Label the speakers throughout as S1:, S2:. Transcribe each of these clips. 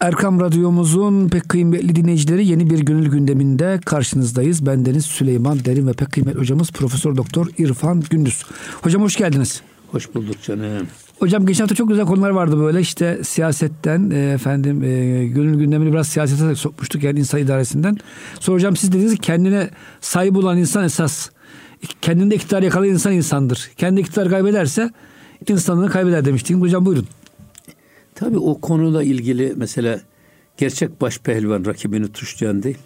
S1: Erkam Radyomuzun pek kıymetli dinleyicileri yeni bir gönül gündeminde karşınızdayız. Ben Deniz Süleyman Derin ve pek kıymetli hocamız Profesör Doktor İrfan Gündüz. Hocam hoş geldiniz.
S2: Hoş bulduk canım.
S1: Hocam geçen hafta çok güzel konular vardı böyle işte siyasetten e, efendim e, gönül gündemini biraz siyasete sokmuştuk yani insan idaresinden. Sonra hocam siz dediniz ki kendine sahip olan insan esas kendinde iktidar yakalayan insan insandır. Kendi iktidar kaybederse insanlığını kaybeder demiştik. Hocam buyurun.
S2: Tabii o konuyla ilgili mesela gerçek baş pehlivan rakibini tuşlayan değil.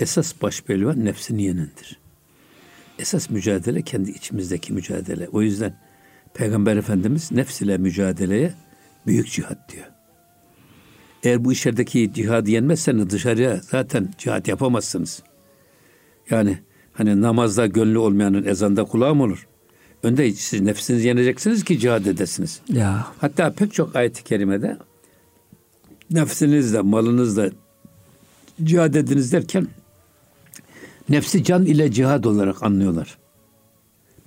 S2: Esas baş pehlivan nefsini yenendir. Esas mücadele kendi içimizdeki mücadele. O yüzden Peygamber Efendimiz nefs ile mücadeleye büyük cihat diyor. Eğer bu içerideki cihadı yenmezseniz dışarıya zaten cihat yapamazsınız. Yani hani namazda gönlü olmayanın ezanda kulağı mı olur? Önde siz nefsinizi yeneceksiniz ki cihad edesiniz.
S1: Ya.
S2: Hatta pek çok ayet-i kerimede nefsinizle, malınızla cihad ediniz derken nefsi can ile cihad olarak anlıyorlar.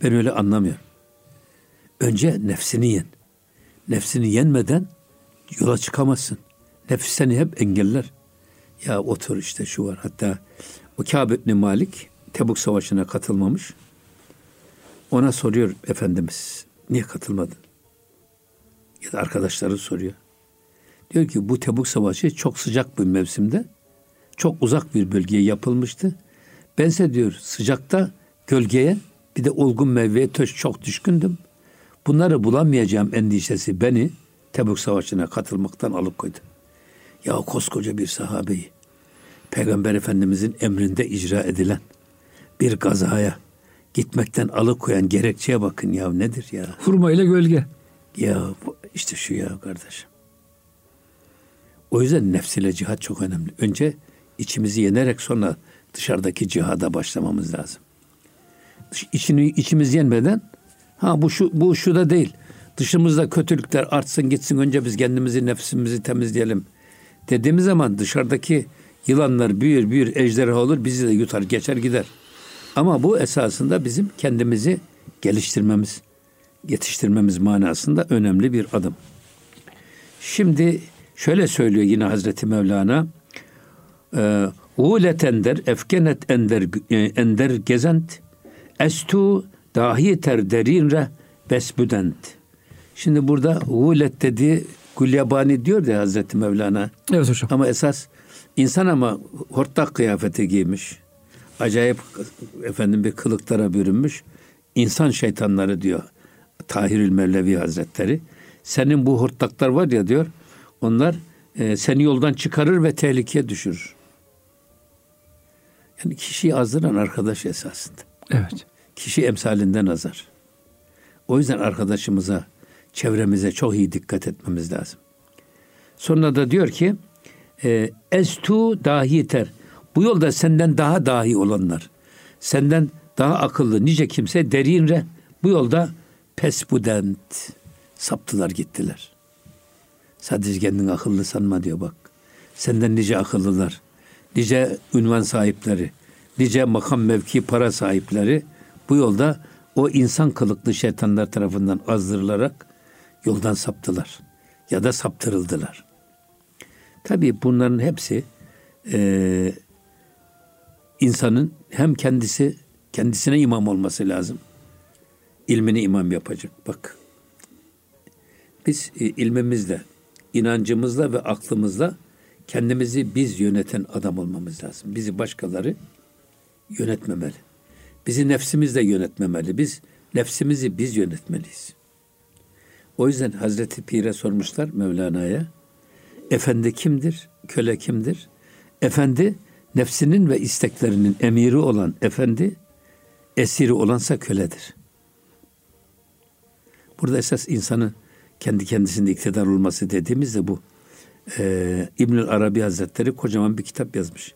S2: Ben öyle anlamıyorum. Önce nefsini yen. Nefsini yenmeden yola çıkamazsın. Nefis seni hep engeller. Ya otur işte şu var. Hatta o Kâb Malik Tebuk Savaşı'na katılmamış. Ona soruyor Efendimiz niye katılmadın? Ya da arkadaşları soruyor. Diyor ki bu Tebuk Savaşı çok sıcak bir mevsimde çok uzak bir bölgeye yapılmıştı. Bense diyor sıcakta gölgeye bir de olgun meyveye çok düşkündüm. Bunları bulamayacağım endişesi beni Tebuk Savaşı'na katılmaktan alıkoydu. Ya koskoca bir sahabeyi Peygamber Efendimizin emrinde icra edilen bir gazaya gitmekten alıkoyan gerekçeye bakın ya nedir ya?
S1: Hurma ile gölge.
S2: Ya işte şu ya kardeşim. O yüzden nefsiyle cihat çok önemli. Önce içimizi yenerek sonra dışarıdaki cihada başlamamız lazım. İçini, içimizi yenmeden ha bu şu bu şu da değil. Dışımızda kötülükler artsın gitsin önce biz kendimizi nefsimizi temizleyelim. Dediğimiz zaman dışarıdaki yılanlar büyür büyür ejderha olur bizi de yutar geçer gider. Ama bu esasında bizim kendimizi geliştirmemiz, yetiştirmemiz manasında önemli bir adım. Şimdi şöyle söylüyor yine Hazreti Mevlana. Ulet ender, efkenet ender, e, ender gezent, estu dahi ter derinre besbüdent. Şimdi burada ulet dediği Gulyabani diyor ya Hazreti Mevlana.
S1: Evet hocam.
S2: Ama esas insan ama hortlak kıyafeti giymiş acayip efendim bir kılıklara bürünmüş insan şeytanları diyor Tahirül Mevlevi Hazretleri. Senin bu hortlaklar var ya diyor onlar e, seni yoldan çıkarır ve tehlikeye düşürür. Yani kişiyi azdıran arkadaş esasında.
S1: Evet.
S2: Kişi emsalinden azar. O yüzden arkadaşımıza, çevremize çok iyi dikkat etmemiz lazım. Sonra da diyor ki e, estu dahi ter bu yolda senden daha dahi olanlar, senden daha akıllı nice kimse derinre bu yolda pesbudent saptılar gittiler. Sadece kendini akıllı sanma diyor bak. Senden nice akıllılar, nice ünvan sahipleri, nice makam mevki para sahipleri bu yolda o insan kılıklı şeytanlar tarafından azdırılarak yoldan saptılar ya da saptırıldılar. Tabii bunların hepsi e, insanın hem kendisi kendisine imam olması lazım. İlmini imam yapacak. Bak. Biz e, ilmimizle, inancımızla ve aklımızla kendimizi biz yöneten adam olmamız lazım. Bizi başkaları yönetmemeli. Bizi nefsimizle yönetmemeli. Biz nefsimizi biz yönetmeliyiz. O yüzden Hazreti Pir'e sormuşlar Mevlana'ya. Efendi kimdir? Köle kimdir? Efendi nefsinin ve isteklerinin emiri olan efendi, esiri olansa köledir. Burada esas insanın kendi kendisinde iktidar olması dediğimiz de bu. Ee, İbnül Arabi Hazretleri kocaman bir kitap yazmış.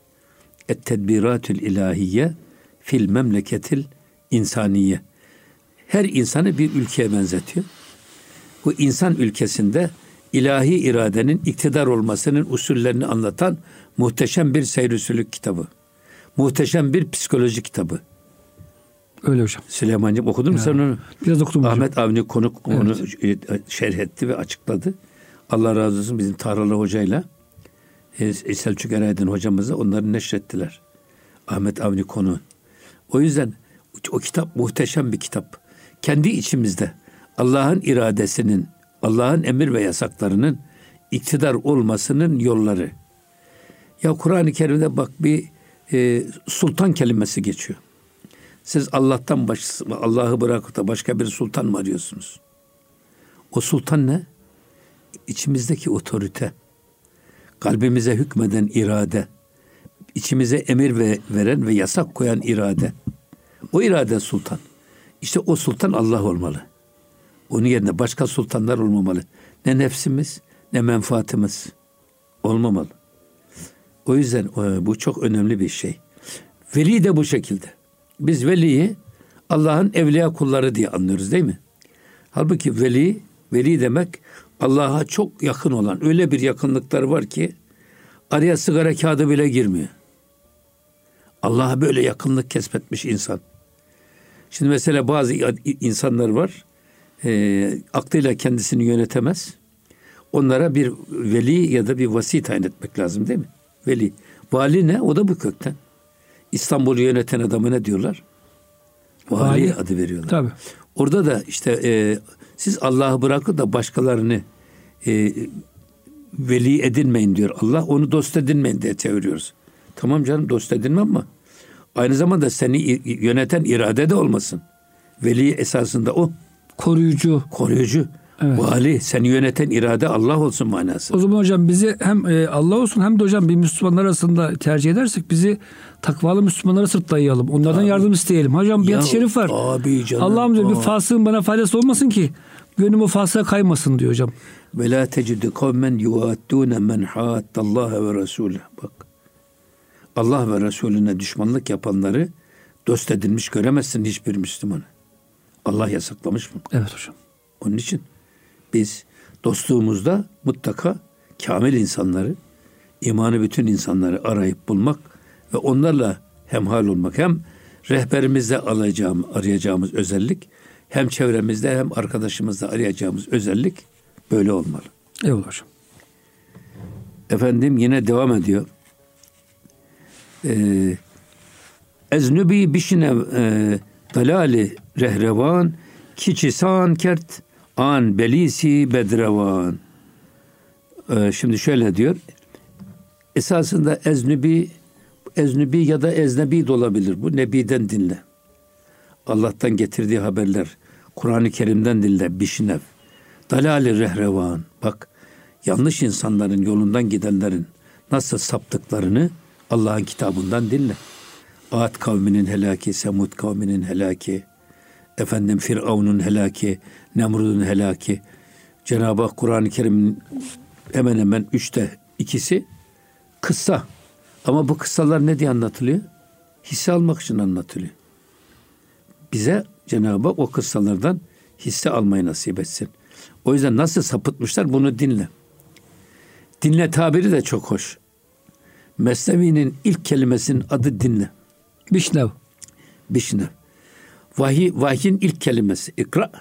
S2: Et tedbiratül ilahiye fil memleketil insaniye. Her insanı bir ülkeye benzetiyor. Bu insan ülkesinde ilahi iradenin iktidar olmasının usullerini anlatan muhteşem bir seyrisülük kitabı. Muhteşem bir psikoloji kitabı.
S1: Öyle hocam.
S2: Süleyman'cığım okudun mu sen onu?
S1: Biraz okudum
S2: Ahmet
S1: hocam.
S2: Avni konuk onu şerh etti ve açıkladı. Allah razı olsun bizim Tahralı hocayla e, Selçuk Eraydın hocamıza onları neşrettiler. Ahmet Avni konu. O yüzden o kitap muhteşem bir kitap. Kendi içimizde Allah'ın iradesinin, Allah'ın emir ve yasaklarının iktidar olmasının yolları. Ya Kur'an-ı Kerim'de bak bir e, sultan kelimesi geçiyor. Siz Allah'tan baş, Allah'ı bırakıp da başka bir sultan mı arıyorsunuz? O sultan ne? İçimizdeki otorite, kalbimize hükmeden irade, içimize emir ve veren ve yasak koyan irade. O irade sultan. İşte o sultan Allah olmalı. Onun yerine başka sultanlar olmamalı. Ne nefsimiz ne menfaatimiz olmamalı. O yüzden e, bu çok önemli bir şey. Veli de bu şekilde. Biz veliyi Allah'ın evliya kulları diye anlıyoruz değil mi? Halbuki veli, veli demek Allah'a çok yakın olan öyle bir yakınlıkları var ki araya sigara kağıdı bile girmiyor. Allah'a böyle yakınlık kesbetmiş insan. Şimdi mesela bazı insanlar var, e, aklıyla kendisini yönetemez. Onlara bir veli ya da bir vasi tayin etmek lazım değil mi? Veli. Vali ne? O da bu kökten. İstanbul'u yöneten adamı ne diyorlar? Vali, Vali adı veriyorlar.
S1: Tabii.
S2: Orada da işte e, siz Allah'ı bırakın da başkalarını e, veli edinmeyin diyor Allah. Onu dost edinmeyin diye çeviriyoruz. Tamam canım dost edinme ama aynı zamanda seni yöneten irade de olmasın. Veli esasında o.
S1: Koruyucu.
S2: Koruyucu. Evet. Vali seni yöneten irade Allah olsun manası.
S1: O zaman hocam bizi hem e, Allah olsun hem de hocam bir Müslümanlar arasında tercih edersek bizi takvalı Müslümanlara sırt dayayalım. Onlardan abi. yardım isteyelim. Hocam bir şerif var. Abi canım. Allah'ım diyor bir fasığın bana faydası olmasın ki gönlüm o fasığa kaymasın diyor hocam.
S2: Ve la tecidu kavmen yuaddune men haattallaha ve Resulü. Bak. Allah ve Resulüne düşmanlık yapanları dost edilmiş göremezsin hiçbir Müslümanı. Allah yasaklamış mı?
S1: Evet hocam.
S2: Onun için biz dostluğumuzda mutlaka kamil insanları, imanı bütün insanları arayıp bulmak ve onlarla hemhal olmak. Hem rehberimizde alacağım, arayacağımız özellik, hem çevremizde hem arkadaşımızda arayacağımız özellik böyle olmalı.
S1: Eyvallah hocam.
S2: Efendim yine devam ediyor. Ee, Eznübi bişine e, dalali rehrevan kiçisan kert an belisi bedrevan. Ee, şimdi şöyle diyor. Esasında eznübi eznübi ya da eznebi de olabilir. Bu nebiden dinle. Allah'tan getirdiği haberler. Kur'an-ı Kerim'den dinle. Bişinev. Dalali rehrevan. Bak yanlış insanların yolundan gidenlerin nasıl saptıklarını Allah'ın kitabından dinle. Ad kavminin helaki, Semud kavminin helaki, efendim Firavun'un helaki, Nemrud'un helaki. Cenab-ı Hak Kur'an-ı Kerim'in hemen hemen üçte ikisi kıssa. Ama bu kıssalar ne diye anlatılıyor? Hisse almak için anlatılıyor. Bize Cenab-ı Hak o kıssalardan hisse almayı nasip etsin. O yüzden nasıl sapıtmışlar bunu dinle. Dinle tabiri de çok hoş. Mesnevi'nin ilk kelimesinin adı dinle.
S1: Bişnev.
S2: Bişnev. Vahiy, vahyin ilk kelimesi ikra.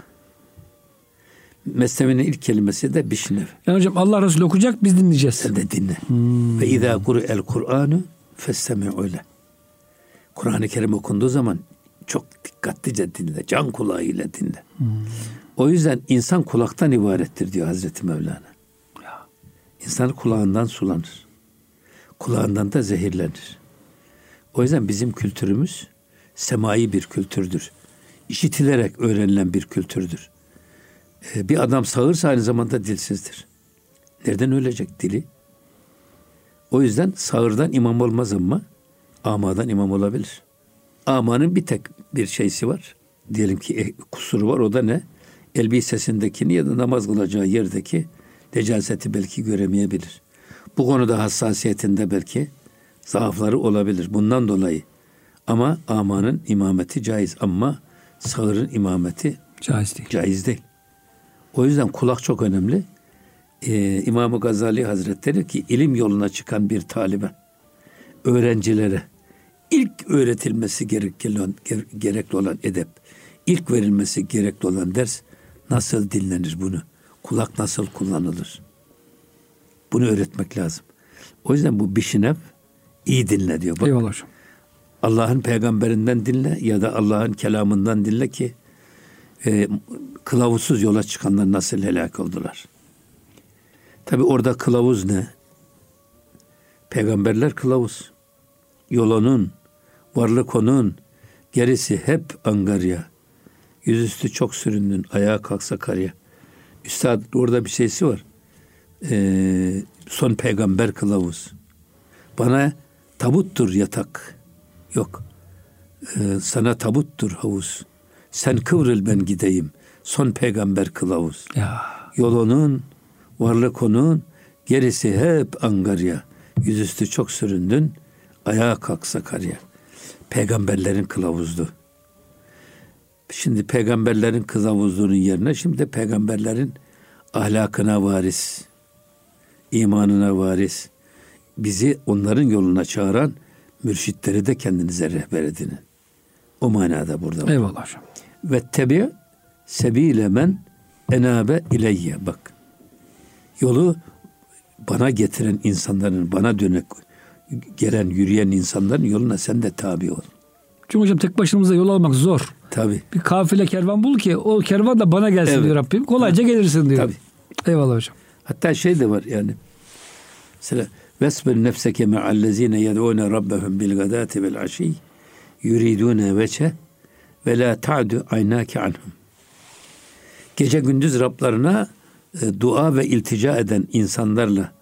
S2: Mesnevi'nin ilk kelimesi de bişnev.
S1: Yani hocam Allah Resulü okuyacak biz dinleyeceğiz.
S2: Sen de dinle. Hmm. Ve izâ el Kur'anu festemi'u öyle. Kur'an-ı Kerim okunduğu zaman çok dikkatlice dinle. Can kulağıyla dinle. Hmm. O yüzden insan kulaktan ibarettir diyor Hazreti Mevlana. Ya. İnsan kulağından sulanır. Kulağından da zehirlenir. O yüzden bizim kültürümüz semai bir kültürdür. İşitilerek öğrenilen bir kültürdür. Ee, bir adam sağırsa aynı zamanda dilsizdir. Nereden ölecek dili? O yüzden sağırdan imam olmaz ama amadan imam olabilir. Amanın bir tek bir şeysi var. Diyelim ki e, kusuru var o da ne? Elbisesindekini ya da namaz kılacağı yerdeki decaseti belki göremeyebilir. Bu konuda hassasiyetinde belki zaafları olabilir. Bundan dolayı ama amanın imameti caiz ama sağırın imameti
S1: caiz değil.
S2: Caiz değil. O yüzden kulak çok önemli. Ee, İmam-ı Gazali Hazretleri ki ilim yoluna çıkan bir talibe öğrencilere ilk öğretilmesi gerekli olan, gerekli olan edep, ilk verilmesi gerekli olan ders nasıl dinlenir bunu? Kulak nasıl kullanılır? Bunu öğretmek lazım. O yüzden bu bişinev iyi dinle diyor. Bak,
S1: Eyvallah hocam.
S2: Allah'ın peygamberinden dinle ya da Allah'ın kelamından dinle ki e, kılavuzsuz yola çıkanlar nasıl helak oldular. Tabi orada kılavuz ne? Peygamberler kılavuz. Yolunun, varlık onun, gerisi hep angarya. Yüzüstü çok süründün, ayağa kalksa karya. Üstad orada bir şeysi var. Ee, son peygamber kılavuz. Bana tabuttur yatak. Yok. Ee, sana tabuttur havuz. Sen kıvrıl ben gideyim. Son peygamber kılavuz.
S1: Ya.
S2: Yolunun, varlık onun, gerisi hep angarya. Yüzüstü çok süründün, ayağa kalksa karya. Peygamberlerin kılavuzdu. Şimdi peygamberlerin kılavuzluğunun yerine şimdi de peygamberlerin ahlakına varis, imanına varis, bizi onların yoluna çağıran mürşitleri de kendinize rehber edinin. O manada burada.
S1: Eyvallah hocam.
S2: Ve tebi sebile men enabe ileyye. Bak. Yolu bana getiren insanların, bana dönük gelen, yürüyen insanların yoluna sen de tabi ol.
S1: Çünkü hocam tek başımıza yol almak zor.
S2: Tabi.
S1: Bir kafile kervan bul ki o kervan da bana gelsin
S2: Evet.
S1: diyor Rabbim. Kolayca gelirsin diyor.
S2: Tabii.
S1: Eyvallah hocam.
S2: Hatta şey de var yani. Mesela vesbir nefseke me'allezine yed'une rabbehum bil gadati vel aşi yuridune veçe ve la ta'du aynake anhum. Gece gündüz Rablarına e, dua ve iltica eden insanlarla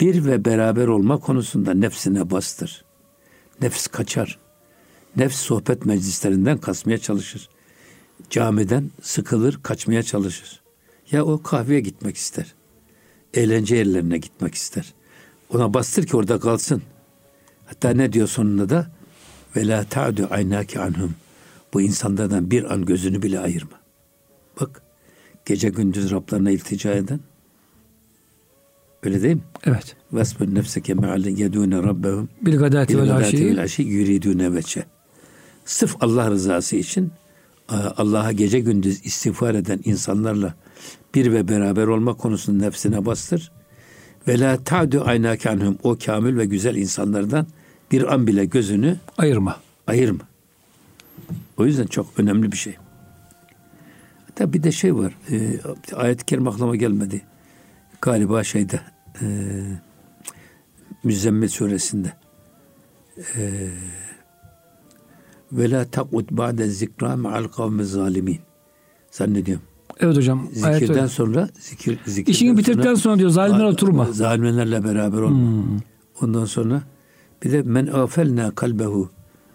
S2: bir ve beraber olma konusunda nefsine bastır. Nefs kaçar. Nefs sohbet meclislerinden kasmaya çalışır. Camiden sıkılır, kaçmaya çalışır. Ya o kahveye gitmek ister. Eğlence yerlerine gitmek ister. Ona bastır ki orada kalsın. Hatta ne diyor sonunda da? Ve la ta'du aynaki anhum. Bu insanlardan bir an gözünü bile ayırma. Bak gece gündüz Rablarına iltica eden. Öyle değil mi?
S1: Evet.
S2: Vesbir nefseke me'ale yedûne rabbehum
S1: Bil gadati vel aşi.
S2: aşi yuridune veçe. Sırf Allah rızası için e, Allah'a gece gündüz istiğfar eden insanlarla bir ve beraber olma konusunda nefsine bastır. Ve la ta'du aynake anhum. O kamil ve güzel insanlardan bir an bile gözünü
S1: Ayırma.
S2: ayırma. O yüzden çok önemli bir şey. Hatta bir de şey var. E, ayet-i kerime aklıma gelmedi. Galiba şeyde e, Müzzemmil suresinde e, ve la takut ba'de zikra ma'al kavmi zalimin zannediyorum.
S1: Evet hocam.
S2: Zikirden
S1: öyle.
S2: sonra zikir, zikirden
S1: İşini bitirdikten sonra diyor zalimler oturma.
S2: Zalimlerle beraber olma.
S1: Hmm.
S2: Ondan sonra bir de men afelna kalbehu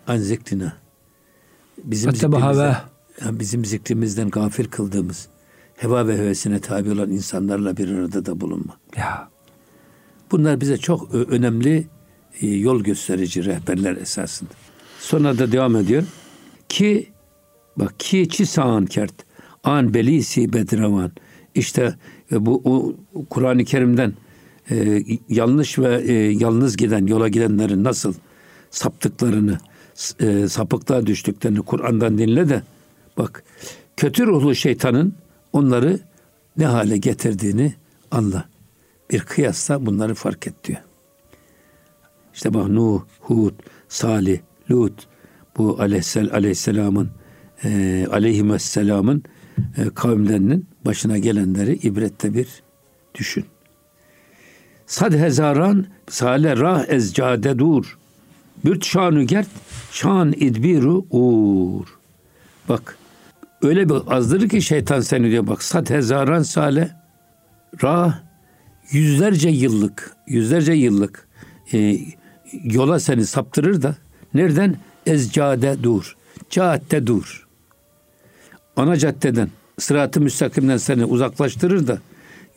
S2: an zikrina. Bizim zikrimizden- bizim zikrimizden gafil kıldığımız heva ve hevesine tabi olan insanlarla bir arada da bulunma.
S1: Ya.
S2: Bunlar bize çok önemli e, yol gösterici rehberler esasında. Sonra da devam ediyor. Ki bak ki çi sağan kert an belisi bedravan. İşte e, bu o Kur'an-ı Kerim'den e, yanlış ve e, yalnız giden yola gidenlerin nasıl saptıklarını e, sapıklığa düştüklerini Kur'an'dan dinle de bak kötü ruhlu şeytanın onları ne hale getirdiğini anla. Bir kıyasla bunları fark et diyor. İşte bak Nuh, Hud, Salih, Lut bu aleyhissel, aleyhisselamın e, aleyhisselamın e, kavimlerinin başına gelenleri ibrette bir düşün. Sad hezaran sale rah ez cade dur. Bürt şanu gert şan idbiru uğur. Bak öyle bir azdırır ki şeytan seni diyor. Bak sad hezaran sale rah yüzlerce yıllık yüzlerce yıllık e, yola seni saptırır da nereden? Ezcade dur cadde dur. Ana caddeden sıratı müstakimden seni uzaklaştırır da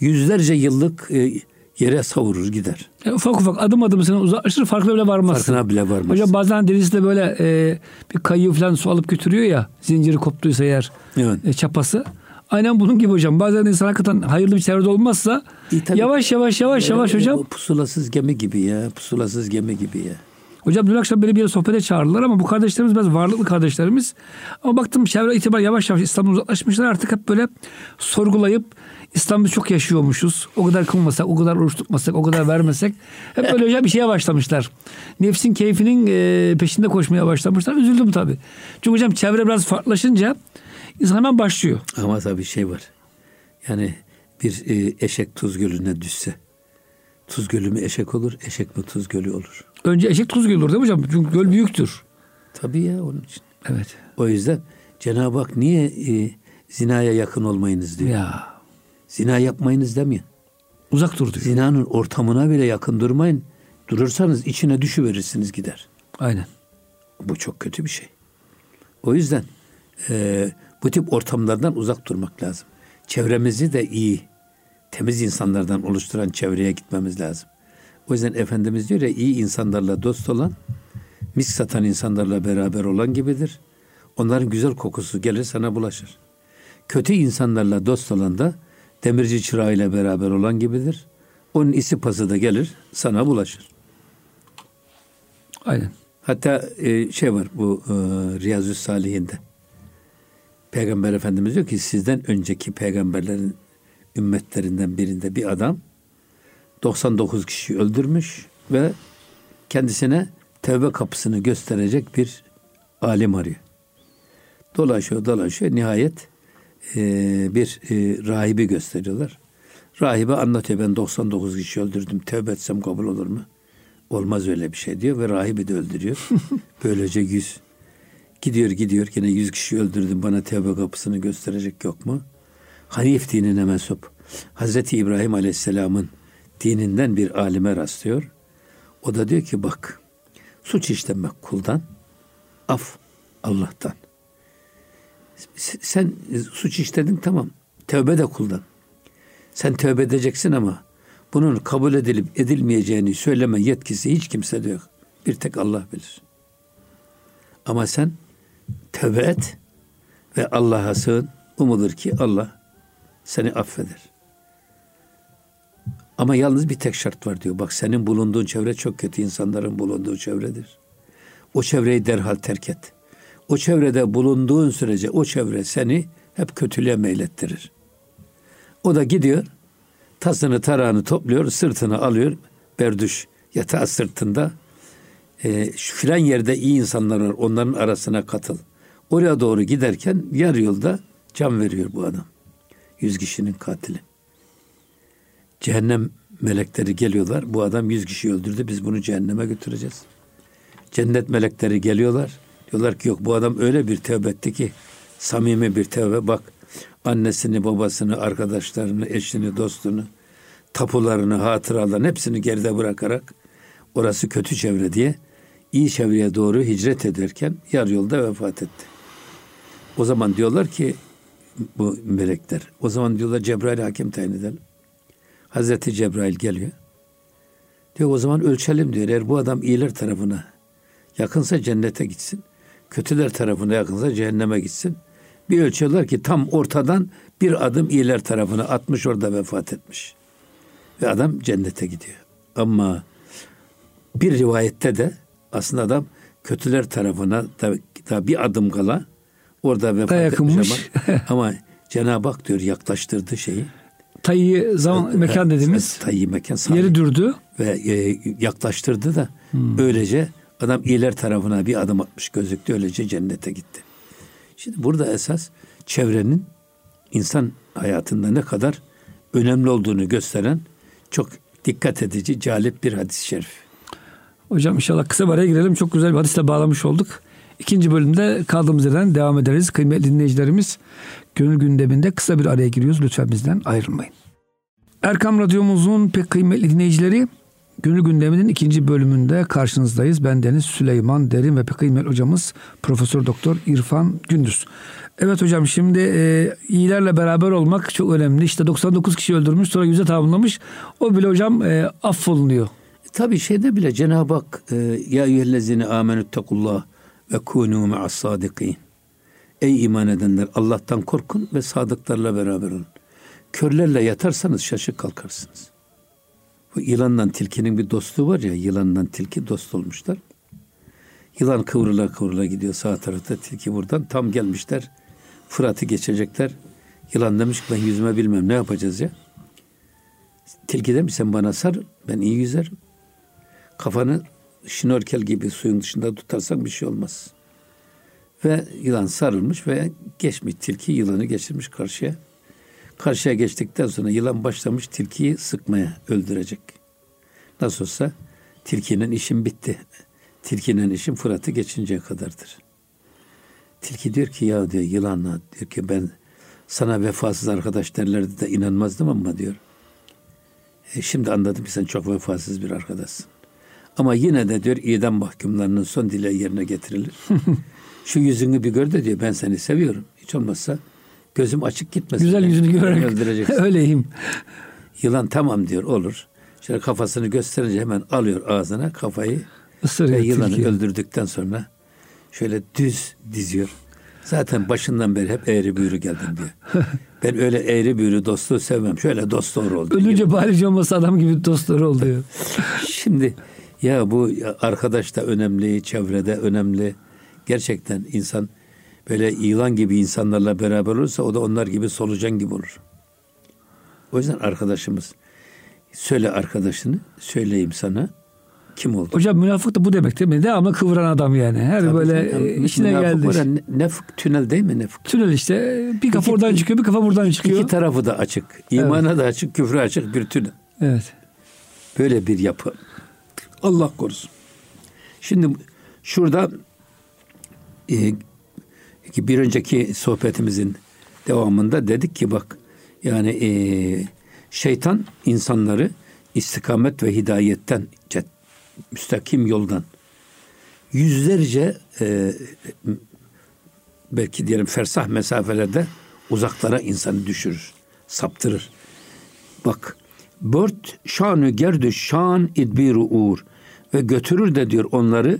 S2: yüzlerce yıllık e, yere savurur gider.
S1: E, ufak ufak adım adım seni uzaklaştırır farkına bile varmaz.
S2: Farkına bile varmaz.
S1: Hocam bazen denizde böyle e, bir kayığı falan su alıp götürüyor ya zinciri koptuysa eğer
S2: Evet.
S1: e, çapası. Aynen bunun gibi hocam. Bazen insan hakikaten hayırlı bir çevrede olmazsa
S2: İyi, tabii.
S1: yavaş yavaş yavaş yavaş
S2: E,
S1: hocam.
S2: bu pusulasız gemi gibi ya. Pusulasız gemi gibi ya.
S1: Hocam dün akşam beni bir yere sohbete çağırdılar ama bu kardeşlerimiz biraz varlıklı kardeşlerimiz. Ama baktım çevre itibar yavaş yavaş İslam'dan uzaklaşmışlar. Artık hep böyle sorgulayıp İslam'ı çok yaşıyormuşuz. O kadar kılmasak, o kadar oruç tutmasak, o kadar vermesek. Hep böyle hocam bir şeye başlamışlar. Nefsin keyfinin e, peşinde koşmaya başlamışlar. Üzüldüm tabii. Çünkü hocam çevre biraz farklılaşınca insan hemen başlıyor.
S2: Ama tabii şey var. Yani bir e, eşek tuz gölüne düşse tuz gölü mü eşek olur, eşek mi tuz gölü olur?
S1: Önce eşek tuz gölü olur değil mi hocam? Çünkü göl büyüktür.
S2: Tabii ya onun için.
S1: Evet.
S2: O yüzden Cenab-ı Hak niye e, zinaya yakın olmayınız diyor.
S1: Ya
S2: Zina yapmayınız demiyor.
S1: uzak dur diyor.
S2: Zinanın ortamına bile yakın durmayın. Durursanız içine düşüverirsiniz gider.
S1: Aynen.
S2: Bu çok kötü bir şey. O yüzden e, bu tip ortamlardan uzak durmak lazım. Çevremizi de iyi, temiz insanlardan oluşturan çevreye gitmemiz lazım. O yüzden Efendimiz diyor ya iyi insanlarla dost olan, mis satan insanlarla beraber olan gibidir. Onların güzel kokusu gelir sana bulaşır. Kötü insanlarla dost olan da demirci çırağıyla beraber olan gibidir. Onun isi pası da gelir sana bulaşır.
S1: Aynen.
S2: Hatta e, şey var bu e, Riyazü Salihinde. Peygamber Efendimiz diyor ki sizden önceki peygamberlerin ümmetlerinden birinde bir adam 99 kişi öldürmüş ve kendisine tevbe kapısını gösterecek bir alim arıyor. Dolaşıyor dolaşıyor nihayet e, bir e, rahibi gösteriyorlar. Rahibe anlatıyor ben 99 kişi öldürdüm tevbe etsem kabul olur mu? Olmaz öyle bir şey diyor ve rahibi de öldürüyor. Böylece yüz. Gidiyor gidiyor yine yüz kişi öldürdüm bana tevbe kapısını gösterecek yok mu? Hanif dinine mensup Hazreti İbrahim Aleyhisselam'ın dininden bir alime rastlıyor. O da diyor ki bak suç işlemek kuldan, af Allah'tan. Sen suç işledin tamam. Tövbe de kuldan. Sen tövbe edeceksin ama bunun kabul edilip edilmeyeceğini söyleme yetkisi hiç kimsede yok. Bir tek Allah bilir. Ama sen tövbe et ve Allah'a sığın. Umudur ki Allah seni affeder. Ama yalnız bir tek şart var diyor. Bak senin bulunduğun çevre çok kötü insanların bulunduğu çevredir. O çevreyi derhal terk et. O çevrede bulunduğun sürece o çevre seni hep kötülüğe meylettirir. O da gidiyor, tasını tarağını topluyor, sırtını alıyor, berduş yatağı sırtında. E, şu filan yerde iyi insanlar var, onların arasına katıl. Oraya doğru giderken yarı yolda can veriyor bu adam. Yüz kişinin katili. Cehennem melekleri geliyorlar. Bu adam yüz kişi öldürdü. Biz bunu cehenneme götüreceğiz. Cennet melekleri geliyorlar. Diyorlar ki yok bu adam öyle bir tevbe etti ki samimi bir tevbe. Bak annesini, babasını, arkadaşlarını, eşini, dostunu, tapularını, hatıralarını hepsini geride bırakarak orası kötü çevre diye iyi çevreye doğru hicret ederken yarı yolda vefat etti. O zaman diyorlar ki bu melekler. O zaman diyorlar Cebrail hakim tayin edelim. Hazreti Cebrail geliyor. Diyor o zaman ölçelim diyor. Eğer bu adam iyiler tarafına yakınsa cennete gitsin. Kötüler tarafına yakınsa cehenneme gitsin. Bir ölçüyorlar ki tam ortadan bir adım iyiler tarafına atmış orada vefat etmiş. Ve adam cennete gidiyor. Ama bir rivayette de aslında adam kötüler tarafına da, da bir adım kala orada vefat etmiş ama, ama Cenab-ı Hak diyor yaklaştırdı şeyi.
S1: Tayyi zaman mekan dediğimiz
S2: tayyi mekan
S1: sahip. yeri dürdü
S2: ve e, yaklaştırdı da hmm. böylece adam iyiler tarafına bir adım atmış gözüktü öylece cennete gitti. Şimdi burada esas çevrenin insan hayatında ne kadar önemli olduğunu gösteren çok dikkat edici, calip bir hadis-i şerif.
S1: Hocam inşallah kısa bir araya girelim. Çok güzel bir hadisle bağlamış olduk. İkinci bölümde kaldığımız yerden devam ederiz. Kıymetli dinleyicilerimiz gönül gündeminde kısa bir araya giriyoruz. Lütfen bizden ayrılmayın. Erkam Radyomuzun pek kıymetli dinleyicileri Gönül Gündemi'nin ikinci bölümünde karşınızdayız. Ben Deniz Süleyman Derin ve pek kıymetli hocamız Profesör Doktor İrfan Gündüz. Evet hocam şimdi e, iyilerle beraber olmak çok önemli. İşte 99 kişi öldürmüş sonra yüze tamamlamış. O bile hocam e, affolunuyor.
S2: Tabii şeyde bile Cenab-ı Hak e, ya eyyühellezine amenüttekullah ve kûnû me'as sadikin. Ey iman edenler Allah'tan korkun ve sadıklarla beraber olun. Körlerle yatarsanız şaşık kalkarsınız. Bu yılanla tilkinin bir dostluğu var ya, yılanla tilki dost olmuşlar. Yılan kıvrıla kıvrıla gidiyor sağ tarafta. Tilki buradan tam gelmişler. Fırat'ı geçecekler. Yılan demiş ki ben yüzme bilmem ne yapacağız ya. Tilki demiş sen bana sar ben iyi yüzerim. Kafanı şnorkel gibi suyun dışında tutarsan bir şey olmaz. Ve yılan sarılmış ve geçmiş tilki yılanı geçirmiş karşıya. Karşıya geçtikten sonra yılan başlamış tilkiyi sıkmaya, öldürecek. Nasıl olsa tilkinin işim bitti. Tilkinin işim Fırat'ı geçinceye kadardır. Tilki diyor ki ya diyor yılanla diyor ki ben sana vefasız arkadaş derlerdi de inanmazdım ama diyor. E şimdi anladım ki sen çok vefasız bir arkadaşsın. Ama yine de diyor idam mahkumlarının son dileği yerine getirilir. Şu yüzünü bir gör de diyor ben seni seviyorum. Hiç olmazsa gözüm açık gitmesin.
S1: Güzel yüzünü görerek öyleyim.
S2: Yılan tamam diyor olur. Şöyle kafasını gösterince hemen alıyor ağzına kafayı
S1: Isırıyor
S2: ve yılanı
S1: tilki.
S2: öldürdükten sonra şöyle düz diziyor. Zaten başından beri hep eğri büğrü geldim diyor. Ben öyle eğri büğrü dostluğu sevmem. Şöyle dost doğru oldu.
S1: Ölünce bari hiç olmasa adam gibi dostları oluyor.
S2: Şimdi ya bu arkadaş da önemli, çevrede önemli. Gerçekten insan böyle yılan gibi insanlarla beraber olursa o da onlar gibi solucan gibi olur. O yüzden arkadaşımız söyle arkadaşını söyleyeyim sana kim oldu?
S1: Hocam münafık da bu demek değil mi? Devamlı kıvıran adam yani. Her
S2: Tabii
S1: böyle
S2: canım,
S1: işine geldi.
S2: var ya, ne- nefk tünel değil mi nefk?
S1: Tünel işte bir kafa
S2: İki-
S1: oradan çıkıyor bir kafa buradan çıkıyor.
S2: İki tarafı da açık. İmana da açık, küfre açık bir tünel.
S1: Evet.
S2: Böyle bir yapı. Allah korusun. Şimdi şurada e, bir önceki sohbetimizin devamında dedik ki bak yani e, şeytan insanları istikamet ve hidayetten müstakim yoldan yüzlerce e, belki diyelim fersah mesafelerde uzaklara insanı düşürür, saptırır. Bak bört şanü gerdü şan idbiru uğur ve götürür de diyor onları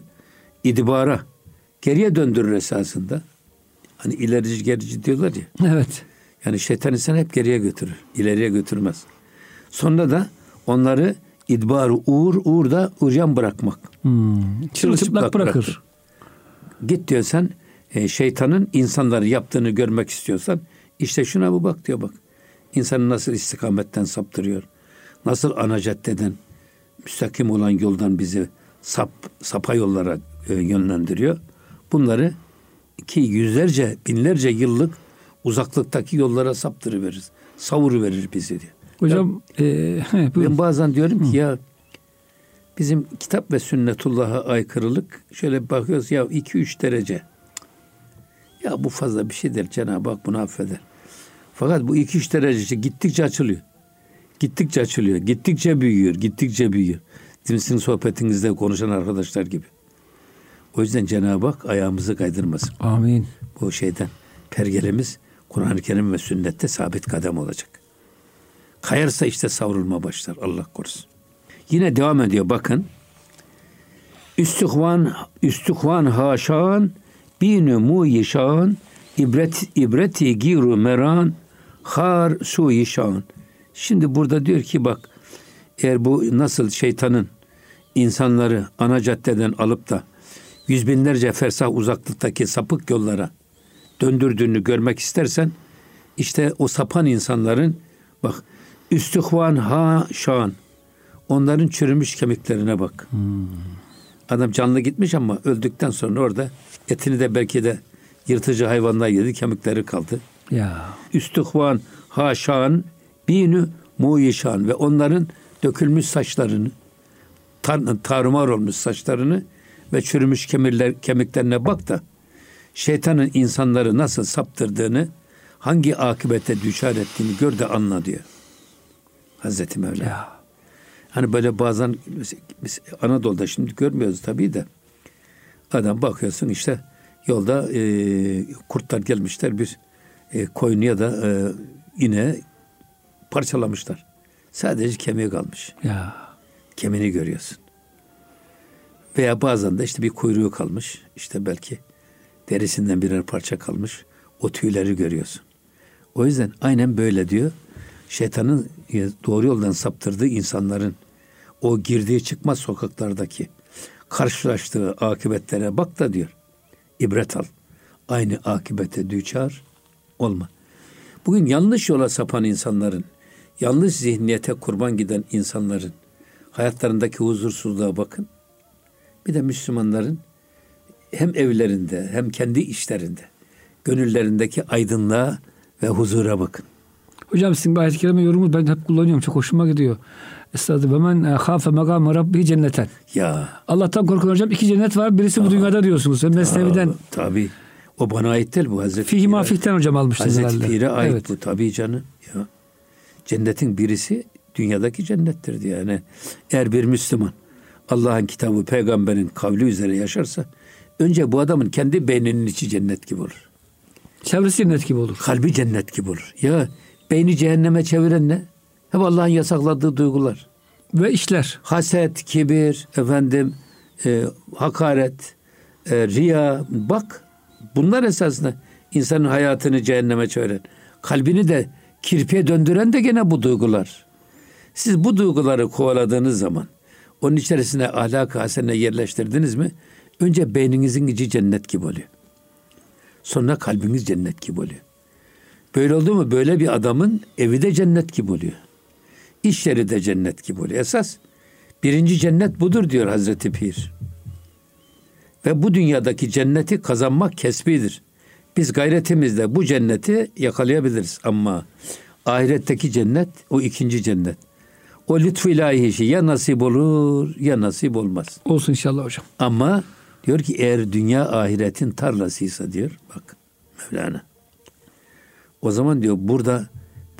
S2: idbara geriye döndürür esasında. Hani ilerici gerici diyorlar ya.
S1: Evet.
S2: Yani şeytan insan hep geriye götürür. ileriye götürmez. Sonra da onları idbarı uğur, uğur da uryan bırakmak.
S1: Hmm. Çırılçıplak bırakır.
S2: Git diyor sen e, şeytanın insanları yaptığını görmek istiyorsan işte şuna bu bak diyor bak. İnsanı nasıl istikametten saptırıyor. Nasıl ana caddeden müstakim olan yoldan bizi sap sapa yollara e, yönlendiriyor. Bunları ki yüzlerce binlerce yıllık uzaklıktaki yollara saptırıverir. Savuru verir bizi diyor.
S1: Hocam e, he, buyurun.
S2: Ben bazen diyorum ki ya bizim kitap ve sünnetullah'a aykırılık şöyle bakıyoruz ya 2-3 derece. Ya bu fazla bir şey değil Cenab-ı Hak bunu affeder. Fakat bu 2-3 derece gittikçe açılıyor. Gittikçe açılıyor. Gittikçe büyüyor. Gittikçe büyüyor. Sizin sohbetinizde konuşan arkadaşlar gibi. O yüzden Cenab-ı Hak ayağımızı kaydırmasın.
S1: Amin.
S2: Bu şeyden pergelemiz Kur'an-ı Kerim ve sünnette sabit kadem olacak. Kayarsa işte savrulma başlar. Allah korusun. Yine devam ediyor bakın. Üstühvan, üstühvan haşan, binü mu yişan, ibret, ibreti giru meran, har su yişan. Şimdi burada diyor ki bak, eğer bu nasıl şeytanın insanları ana caddeden alıp da yüz binlerce fersah uzaklıktaki sapık yollara döndürdüğünü görmek istersen işte o sapan insanların bak üstühvan ha şan onların çürümüş kemiklerine bak. Adam canlı gitmiş ama öldükten sonra orada etini de belki de yırtıcı hayvanlar yedi kemikleri kaldı.
S1: Ya.
S2: Üstühvan ha şan binü muyişan ve onların dökülmüş saçlarını tar- tarumar olmuş saçlarını ve çürümüş kemirler, kemiklerine bak da şeytanın insanları nasıl saptırdığını hangi akibete düşar ettiğini gör de anla diyor. Hazreti Mevla.
S1: Ya.
S2: Hani böyle bazen biz Anadolu'da şimdi görmüyoruz tabii de adam bakıyorsun işte yolda e, kurtlar gelmişler bir e, koyunu ya da e, ineği parçalamışlar. Sadece kemiği kalmış.
S1: Ya.
S2: Kemiğini görüyorsun. Veya bazen de işte bir kuyruğu kalmış. İşte belki derisinden birer parça kalmış. O tüyleri görüyorsun. O yüzden aynen böyle diyor. Şeytanın doğru yoldan saptırdığı insanların o girdiği çıkmaz sokaklardaki karşılaştığı akıbetlere bak da diyor. İbret al. Aynı akibete düçar olma. Bugün yanlış yola sapan insanların, yanlış zihniyete kurban giden insanların hayatlarındaki huzursuzluğa bakın. Bir de Müslümanların hem evlerinde hem kendi işlerinde gönüllerindeki aydınlığa ve huzura bakın.
S1: Hocam sizin bu ayet-i kerime yorumu ben hep kullanıyorum. Çok hoşuma gidiyor. Estağfurullah. Ve men hafe megame rabbi cenneten.
S2: Ya.
S1: Allah'tan korkun hocam. iki cennet var. Birisi bu dünyada diyorsunuz. Hem Mesnevi'den.
S2: Tabi. O bana ait değil bu Hazreti
S1: Fihi mafihten hocam almıştınız
S2: Hazreti
S1: herhalde.
S2: Pir'e ait
S1: evet.
S2: bu tabii canım. Ya. Cennetin birisi dünyadaki cennettir diye. Yani eğer bir Müslüman Allah'ın kitabı peygamberin kavli üzere yaşarsa önce bu adamın kendi beyninin içi cennet gibi olur.
S1: Çevresi cennet gibi olur.
S2: Kalbi cennet gibi olur. Ya beyni cehenneme çeviren ne? Hep Allah'ın yasakladığı duygular.
S1: Ve işler.
S2: Haset, kibir, efendim, e, hakaret, e, riya. Bak bunlar esasında insanın hayatını cehenneme çeviren. Kalbini de kirpiye döndüren de gene bu duygular. Siz bu duyguları kovaladığınız zaman onun içerisine ahlak hasene yerleştirdiniz mi? Önce beyninizin içi cennet gibi oluyor. Sonra kalbiniz cennet gibi oluyor. Böyle oldu mu böyle bir adamın evi de cennet gibi oluyor. İş yeri de cennet gibi oluyor. Esas birinci cennet budur diyor Hazreti Pir. Ve bu dünyadaki cenneti kazanmak kesbidir. Biz gayretimizle bu cenneti yakalayabiliriz ama ahiretteki cennet o ikinci cennet. O lütfu ilahi işi ya nasip olur ya nasip olmaz.
S1: Olsun inşallah hocam.
S2: Ama diyor ki eğer dünya ahiretin tarlasıysa diyor bak Mevlana. O zaman diyor burada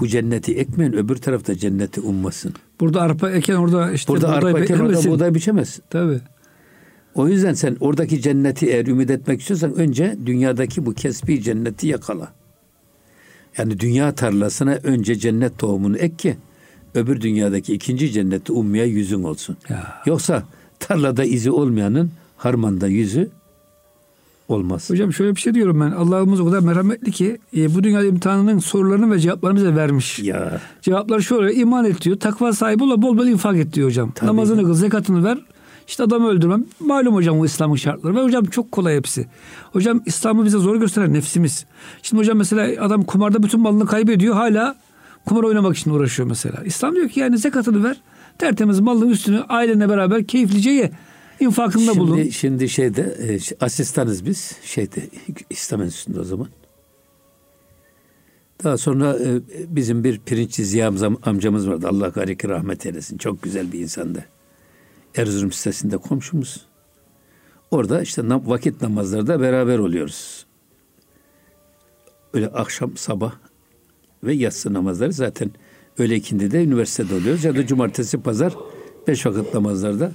S2: bu cenneti ekmeyin öbür tarafta cenneti ummasın.
S1: Burada arpa eken orada işte
S2: Burada
S1: buğday
S2: arpa eken orada buğday biçemez.
S1: Tabii.
S2: O yüzden sen oradaki cenneti eğer ümit etmek istiyorsan önce dünyadaki bu kesbi cenneti yakala. Yani dünya tarlasına önce cennet tohumunu ek ki öbür dünyadaki ikinci cenneti ummaya yüzün olsun.
S1: Ya.
S2: Yoksa tarlada izi olmayanın harmanda yüzü olmaz.
S1: Hocam şöyle bir şey diyorum ben. Allah'ımız o kadar merhametli ki e, bu dünya imtihanının sorularını ve cevaplarını bize vermiş.
S2: Ya
S1: Cevaplar şöyle iman et diyor. Takva sahibi ol bol bol infak et diyor hocam.
S2: Tabii.
S1: Namazını kıl, zekatını ver. İşte adamı öldürmem. Malum hocam bu İslam'ın şartları. Ve hocam çok kolay hepsi. Hocam İslam'ı bize zor gösteren nefsimiz. Şimdi hocam mesela adam kumarda bütün malını kaybediyor. Hala kumar oynamak için uğraşıyor mesela. İslam diyor ki yani zekatını ver. Tertemiz malın üstünü ailenle beraber keyiflice ye. İnfakında bulun.
S2: şimdi, şimdi şeyde e, asistanız biz şeyde İslam Enstitüsü'nde o zaman. Daha sonra e, bizim bir pirinççi Ziya amcam- amcamız vardı. Allah gariki rahmet eylesin. Çok güzel bir insandı. Erzurum sitesinde komşumuz. Orada işte vakit namazlarda beraber oluyoruz. Öyle akşam, sabah ve yatsı namazları zaten öğle ikindi de üniversitede oluyoruz. Ya da cumartesi, pazar beş vakit namazlarda.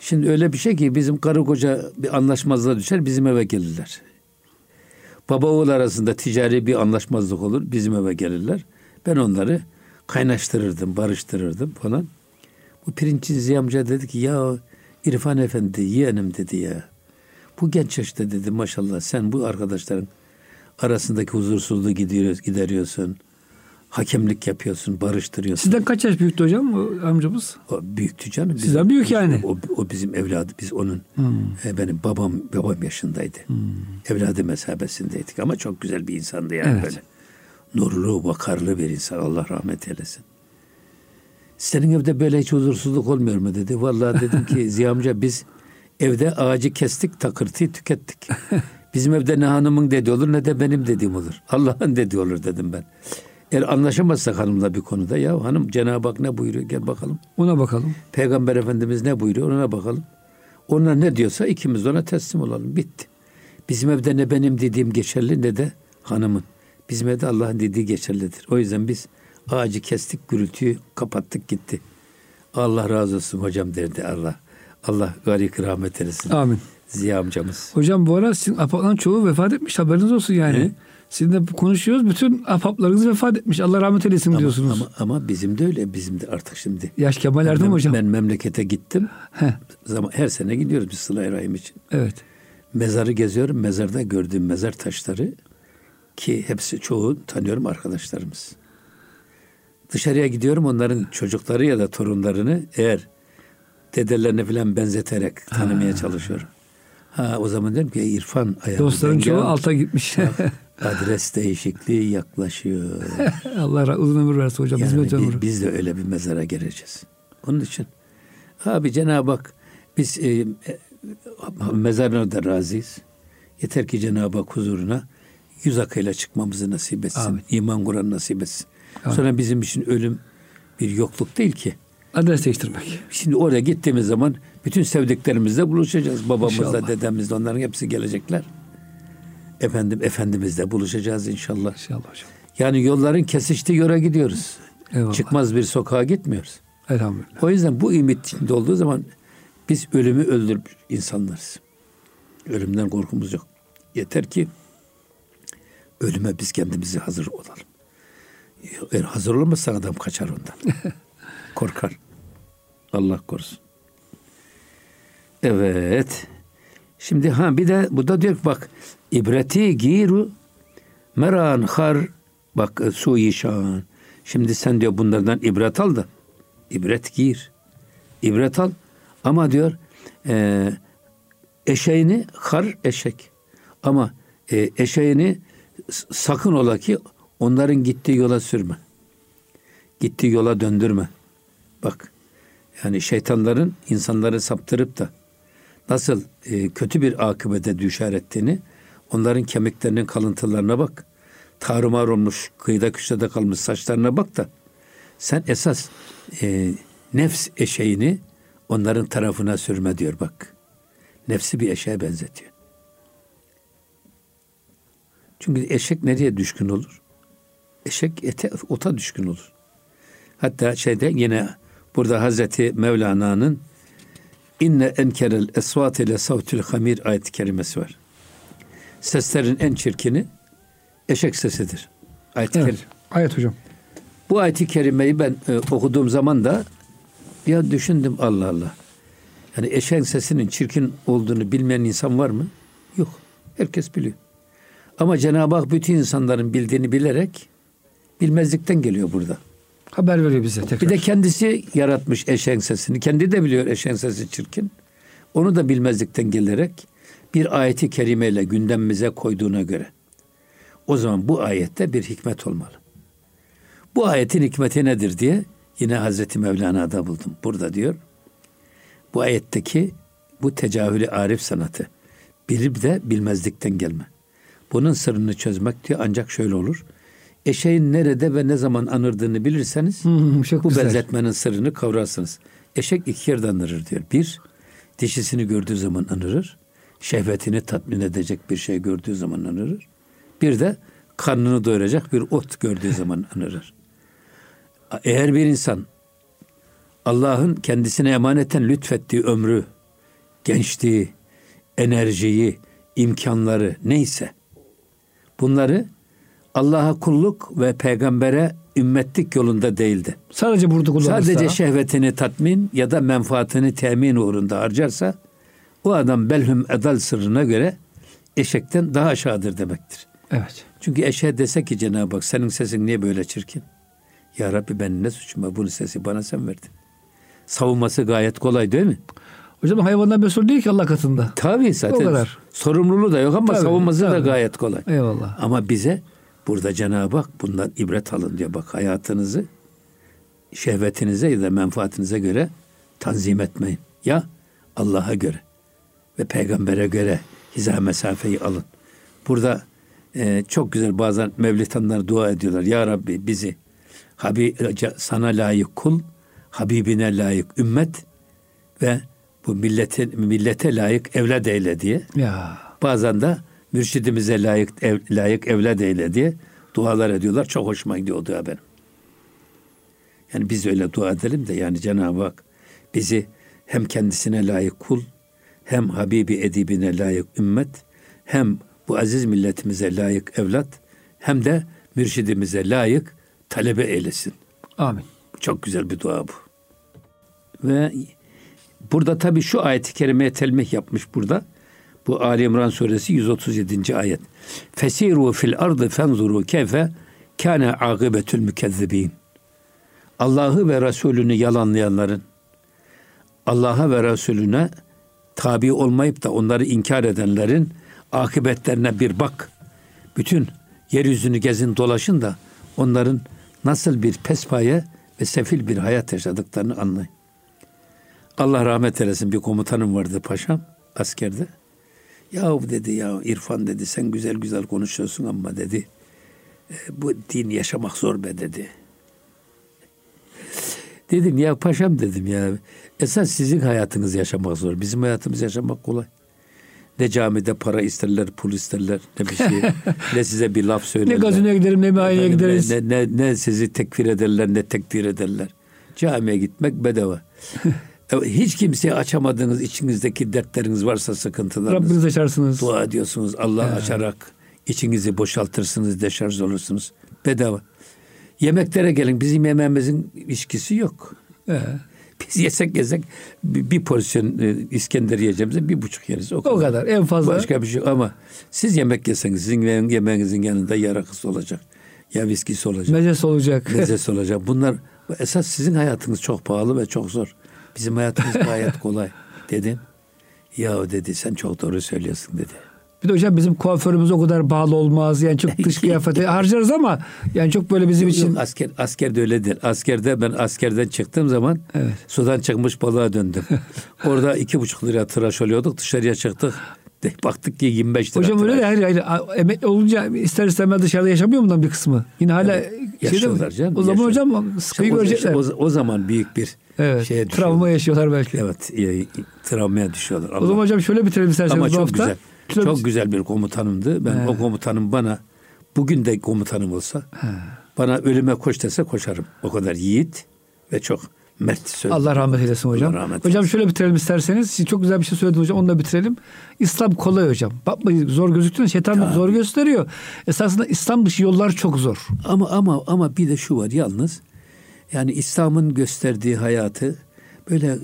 S2: Şimdi öyle bir şey ki bizim karı koca bir anlaşmazlığa düşer bizim eve gelirler. Baba oğul arasında ticari bir anlaşmazlık olur bizim eve gelirler. Ben onları kaynaştırırdım, barıştırırdım falan. Bu pirinççi Ziya amca dedi ki ya İrfan Efendi yeğenim dedi ya. Bu genç yaşta dedi maşallah sen bu arkadaşların arasındaki huzursuzluğu gideriyorsun. Hakemlik yapıyorsun, barıştırıyorsun.
S1: Sizden kaç yaş büyüktü hocam o amcamız?
S2: O büyüktü canım. Bizim-
S1: Sizden büyük yani.
S2: O, o bizim evladı. Biz onun e, benim babam babam yaşındaydı. Evladı mesabesindeydik ama çok güzel bir insandı yani
S1: Evet.
S2: böyle. Nurlu, vakarlı bir insan. Allah rahmet eylesin. Senin evde böyle hiç huzursuzluk olmuyor mu dedi. Vallahi dedim ki Ziya amca biz evde ağacı kestik, takırtıyı tükettik. Bizim evde ne hanımın dediği olur ne de benim dediğim olur. Allah'ın dediği olur dedim ben. Eğer anlaşamazsak hanımla bir konuda ya hanım Cenab-ı Hak ne buyuruyor gel bakalım.
S1: Ona bakalım.
S2: Peygamber Efendimiz ne buyuruyor ona bakalım. Onlar ne diyorsa ikimiz ona teslim olalım. Bitti. Bizim evde ne benim dediğim geçerli ne de hanımın. Bizim evde Allah'ın dediği geçerlidir. O yüzden biz ağacı kestik, gürültüyü kapattık gitti. Allah razı olsun hocam derdi Allah. Allah garik rahmet eylesin.
S1: Amin.
S2: Ziya amcamız.
S1: Hocam bu ara sizin apapların çoğu vefat etmiş haberiniz olsun yani.
S2: Ne?
S1: Sizinle konuşuyoruz bütün apaplarınız vefat etmiş. Allah rahmet eylesin
S2: Ama,
S1: diyorsunuz.
S2: ama, ama bizim de öyle. Bizim de artık şimdi.
S1: Yaş Kemal Erdoğan
S2: ben,
S1: hocam.
S2: ben memlekete gittim.
S1: Heh,
S2: Zaman, her sene gidiyoruz biz Sıla-i Rahim için.
S1: evet.
S2: Mezarı geziyorum. Mezarda gördüğüm mezar taşları ki hepsi çoğu tanıyorum dedelerine falan benzeterek tanımaya çalışıyorum. Ha o zaman dedim ki irfan ayağı.
S1: Dostların çoğu alta gitmiş.
S2: Adres değişikliği yaklaşıyor.
S1: Allah uzun ömür versin hocam.
S2: Yani
S1: Hizmet ömrü.
S2: biz, biz de öyle bir mezara gireceğiz. Onun için abi Cenab-ı Hak biz e, e, mezarına da razıyız. Yeter ki Cenab-ı Hak huzuruna yüz akıyla çıkmamızı nasip etsin.
S1: Amin.
S2: İman Kur'an nasip etsin.
S1: Amin.
S2: Sonra bizim için ölüm bir yokluk değil ki.
S1: Adres değiştirmek.
S2: Şimdi oraya gittiğimiz zaman bütün sevdiklerimizle buluşacağız. Babamızla,
S1: İnşallah.
S2: dedemizle onların hepsi gelecekler. Efendim, Efendimizle buluşacağız inşallah.
S1: İnşallah hocam.
S2: Yani yolların kesiştiği yöre gidiyoruz.
S1: Eyvallah.
S2: Çıkmaz bir sokağa gitmiyoruz.
S1: Elhamdülillah.
S2: O yüzden bu ümit içinde olduğu zaman biz ölümü öldürmüş insanlarız. Ölümden korkumuz yok. Yeter ki ölüme biz kendimizi hazır olalım. Eğer hazır olamazsan adam kaçar ondan. Korkar. Allah korusun. Evet. Şimdi ha bir de bu da diyor bak ibreti giru meran har bak e, su şan. Şimdi sen diyor bunlardan ibret al da ibret gir. İbret al ama diyor e, eşeğini har eşek ama e, eşeğini sakın ola ki onların gittiği yola sürme. Gittiği yola döndürme. Bak yani şeytanların insanları saptırıp da nasıl e, kötü bir akıbete düşer ettiğini onların kemiklerinin kalıntılarına bak. Tarumar olmuş, kıyıda köşede kalmış saçlarına bak da sen esas e, nefs eşeğini onların tarafına sürme diyor bak. Nefsi bir eşeğe benzetiyor. Çünkü eşek nereye düşkün olur? Eşek ete, ota düşkün olur. Hatta şeyde yine burada Hazreti Mevlana'nın inne enkerel esvat ile savtül hamir ayet-i kerimesi var. Seslerin en çirkini eşek sesidir. Ayet-i
S1: Evet.
S2: kerim.
S1: Ayet hocam.
S2: Bu ayet-i kerimeyi ben e, okuduğum zaman da ya düşündüm Allah Allah. Yani eşeğin sesinin çirkin olduğunu bilmeyen insan var mı? Yok. Herkes biliyor. Ama Cenab-ı Hak bütün insanların bildiğini bilerek bilmezlikten geliyor burada.
S1: Haber veriyor bize tekrar.
S2: Bir de kendisi yaratmış eşeğin sesini. Kendi de biliyor eşeğin sesi çirkin. Onu da bilmezlikten gelerek bir ayeti kerimeyle gündemimize koyduğuna göre. O zaman bu ayette bir hikmet olmalı. Bu ayetin hikmeti nedir diye yine Hazreti Mevlana'da buldum. Burada diyor. Bu ayetteki bu tecahülü arif sanatı bilip de bilmezlikten gelme. Bunun sırrını çözmek diyor ancak şöyle olur. Eşeğin nerede ve ne zaman anırdığını bilirseniz
S1: Hmm, çok
S2: bu
S1: güzel.
S2: benzetmenin sırrını kavrarsınız. Eşek iki yerde anırır diyor. Bir, dişisini gördüğü zaman anırır. Şehvetini tatmin edecek bir şey gördüğü zaman anırır. Bir de karnını doyuracak bir ot gördüğü zaman anırır. Eğer bir insan Allah'ın kendisine emaneten lütfettiği ömrü, gençliği, enerjiyi, imkanları neyse bunları Allah'a kulluk ve peygambere ümmetlik yolunda değildi.
S1: Sadece burada kullanırsa.
S2: Sadece şehvetini tatmin ya da menfaatini temin uğrunda harcarsa o adam belhum edal sırrına göre eşekten daha aşağıdır demektir.
S1: Evet.
S2: Çünkü eşeğe dese ki Cenab-ı Hak senin sesin niye böyle çirkin? Ya Rabbi benim ne suçum var? Bunun sesi bana sen verdin. Savunması gayet kolay değil mi?
S1: Hocam hayvandan mesul değil ki Allah katında.
S2: Tabii zaten.
S1: O kadar.
S2: Sorumluluğu da yok ama
S1: Tabii,
S2: savunması da
S1: tabii.
S2: gayet kolay.
S1: Eyvallah.
S2: Ama bize burada Cenab-ı Hak bundan ibret alın diyor. Bak hayatınızı şehvetinize ya da menfaatinize göre tanzim etmeyin. Ya Allah'a göre ve peygambere göre hiza mesafeyi alın. Burada e, çok güzel bazen mevlitanlar dua ediyorlar. Ya Rabbi bizi Habi, sana layık kul, Habibine layık ümmet ve bu milletin millete layık evlat eyle diye.
S1: Ya.
S2: Bazen de mürşidimize layık ev, layık evlat eyle diye dualar ediyorlar. Çok hoşuma gidiyor o dua benim. Yani biz öyle dua edelim de yani Cenab-ı Hak bizi hem kendisine layık kul, hem Habibi edibine layık ümmet, hem bu aziz milletimize layık evlat, hem de mürşidimize layık talebe eylesin.
S1: Amin.
S2: Çok güzel bir dua bu. Ve burada tabii şu ayeti kerimeye telmih yapmış burada. Bu Ali İmran suresi 137. ayet. Fesiru fil ardı fenzuru keyfe kâne akıbetül mükezzibin. Allah'ı ve Resulünü yalanlayanların Allah'a ve Resulüne tabi olmayıp da onları inkar edenlerin akıbetlerine bir bak. Bütün yeryüzünü gezin dolaşın da onların nasıl bir pespaye ve sefil bir hayat yaşadıklarını anlayın. Allah rahmet eylesin bir komutanım vardı paşam askerde. Ya dedi ya İrfan dedi sen güzel güzel konuşuyorsun ama dedi e, bu din yaşamak zor be dedi. Dedim ya paşam dedim ya esas sizin hayatınız yaşamak zor. Bizim hayatımız yaşamak kolay. Ne camide para isterler, pul isterler, ne bir şey, ne size bir laf söylerler.
S1: ne gazinoya giderim, ne meyhaneye gideriz.
S2: Ne, ne, ne sizi tekfir ederler, ne tekdir ederler. Camiye gitmek bedava. Hiç kimseye açamadığınız içinizdeki dertleriniz varsa sıkıntılarınız.
S1: Rabbiniz açarsınız.
S2: Dua ediyorsunuz. Allah He. açarak içinizi boşaltırsınız, deşarj olursunuz. Bedava. Yemeklere gelin. Bizim yemeğimizin ilişkisi yok. He. Biz yesek yesek bir, bir porsiyon e, İskender yiyeceğimize bir buçuk yeriz.
S1: O kadar. o kadar. En fazla.
S2: Başka bir şey ama siz yemek yeseniz sizin yemeğinizin yanında ya rakısı olacak. Ya viskisi olacak.
S1: Mezesi olacak.
S2: Mezesi olacak. Bunlar esas sizin hayatınız çok pahalı ve çok zor. Bizim hayatımız gayet kolay dedim. Ya dedi sen çok doğru söylüyorsun dedi.
S1: Bir de hocam bizim kuaförümüz o kadar bağlı olmaz. Yani çok dış kıyafeti harcarız ama yani çok böyle bizim
S2: yok,
S1: için.
S2: Yok, asker, askerde öyle değil. Askerde ben askerden çıktığım zaman evet. sudan çıkmış balığa döndüm. Orada iki buçuk lira tıraş oluyorduk. Dışarıya çıktık. De, baktık ki 25
S1: lira. Hocam öyle de hayır, hayır. Emekli olunca ister istemez dışarıda yaşamıyor bundan bir kısmı. Yine hala
S2: evet, yaşıyorlar canım.
S1: O zaman yaşıyor. hocam sıkıyı
S2: o,
S1: görecekler.
S2: O, o zaman büyük bir
S1: evet,
S2: şeye
S1: Travma yaşıyorlar belki.
S2: Evet. E, travmaya düşüyorlar.
S1: Allah. O zaman hocam şöyle bitirelim isterseniz
S2: Ama
S1: bu
S2: çok
S1: hafta.
S2: güzel. Çok, çok güzel bir komutanımdı. Ben He. o komutanım bana bugün de komutanım olsa He. bana ölüme koş dese koşarım. O kadar yiğit ve çok mert söz.
S1: Allah rahmet eylesin hocam. Rahmet hocam şöyle bitirelim isterseniz. Siz çok güzel bir şey söylediniz hocam. Onu da bitirelim. İslam kolay hocam. Bakmayın zor gözüktüğünde şeytan Tabii. zor gösteriyor. Esasında İslam dışı yollar çok zor.
S2: Ama ama ama bir de şu var yalnız. Yani İslam'ın gösterdiği hayatı böyle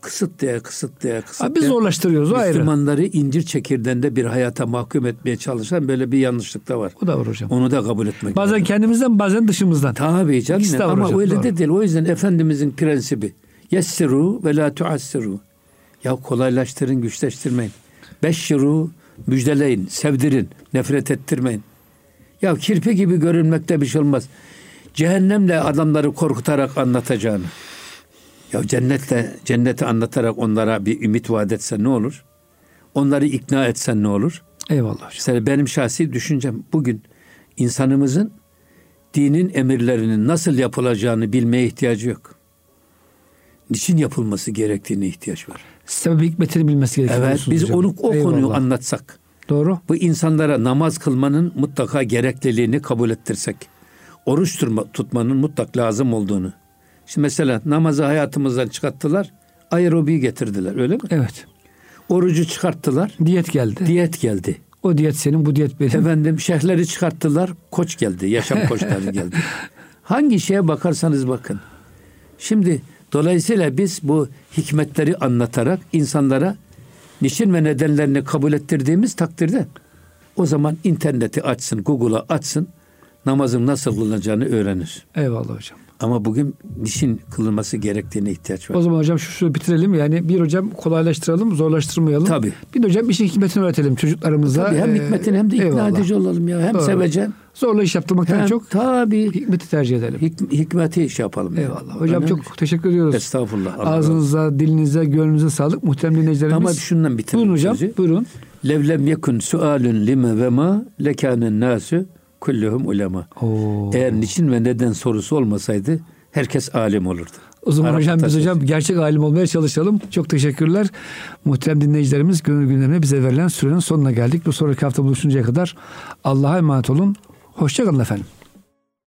S2: kısıtlaya kısıtlaya kısıtlaya.
S1: Abi biz zorlaştırıyoruz o ayrı.
S2: Müslümanları incir çekirdeğinde bir hayata mahkum etmeye çalışan böyle bir yanlışlık da var.
S1: O da var hocam.
S2: Onu da kabul etmek
S1: Bazen lazım. kendimizden bazen dışımızdan.
S2: Tabii canım. İkisi de var Ama hocam, öyle doğru. de değil. O yüzden Efendimizin prensibi yessiru ve la tuassiru. Ya kolaylaştırın, güçleştirmeyin. Beşşiru, müjdeleyin, sevdirin, nefret ettirmeyin. Ya kirpi gibi görünmekte bir şey olmaz. Cehennemle adamları korkutarak anlatacağını. Ya cennetle cenneti anlatarak onlara bir ümit vaat etsen ne olur? Onları ikna etsen ne olur?
S1: Eyvallah hocam.
S2: Mesela benim şahsi düşüncem bugün insanımızın dinin emirlerinin nasıl yapılacağını bilmeye ihtiyacı yok. Niçin yapılması gerektiğine ihtiyaç var.
S1: Sebep hikmetini bilmesi gerekiyor.
S2: Evet biz hocam. onu o Eyvallah. konuyu anlatsak.
S1: Doğru.
S2: Bu insanlara namaz kılmanın mutlaka gerekliliğini kabul ettirsek. Oruç tutmanın mutlak lazım olduğunu Şimdi mesela namazı hayatımızdan çıkarttılar. Aerobiyi getirdiler öyle mi?
S1: Evet.
S2: Orucu çıkarttılar.
S1: Diyet geldi.
S2: Diyet geldi.
S1: O diyet senin, bu diyet benim.
S2: Efendim şehirleri çıkarttılar. Koç geldi. Yaşam koçları geldi. Hangi şeye bakarsanız bakın. Şimdi dolayısıyla biz bu hikmetleri anlatarak insanlara niçin ve nedenlerini kabul ettirdiğimiz takdirde o zaman interneti açsın, Google'a açsın, namazın nasıl kılınacağını öğrenir.
S1: Eyvallah hocam.
S2: Ama bugün nişin kılınması gerektiğine ihtiyaç var.
S1: O zaman hocam şu, şu bitirelim. Yani bir hocam kolaylaştıralım, zorlaştırmayalım.
S2: Tabii.
S1: Bir hocam işin hikmetini öğretelim çocuklarımıza.
S2: Tabii hem hikmetin hem de ikna eyvallah. edici olalım ya. Hem Doğru. sevecen.
S1: Zorla iş yaptırmaktan hem, çok
S2: tabii.
S1: hikmeti tercih edelim.
S2: Hik, hikmeti iş yapalım.
S1: Eyvallah. Ya. Hocam Önemli. çok teşekkür ediyoruz.
S2: Estağfurullah. Allah
S1: Ağzınıza, Allah. dilinize, gönlünüze sağlık. Muhterem dinleyicilerimiz.
S2: Ama şundan bitirelim.
S1: Buyurun hocam. Sözü. Buyurun.
S2: Levlem yekun sualun lime ve ma lekânen nasu kulluhum ulema. Oo. Eğer niçin ve neden sorusu olmasaydı herkes alim olurdu.
S1: O zaman Arap hocam biz hocam gerçek alim olmaya çalışalım. Çok teşekkürler. Muhterem dinleyicilerimiz gönül gündemine bize verilen sürenin sonuna geldik. Bu sonraki hafta buluşuncaya kadar Allah'a emanet olun. Hoşçakalın efendim.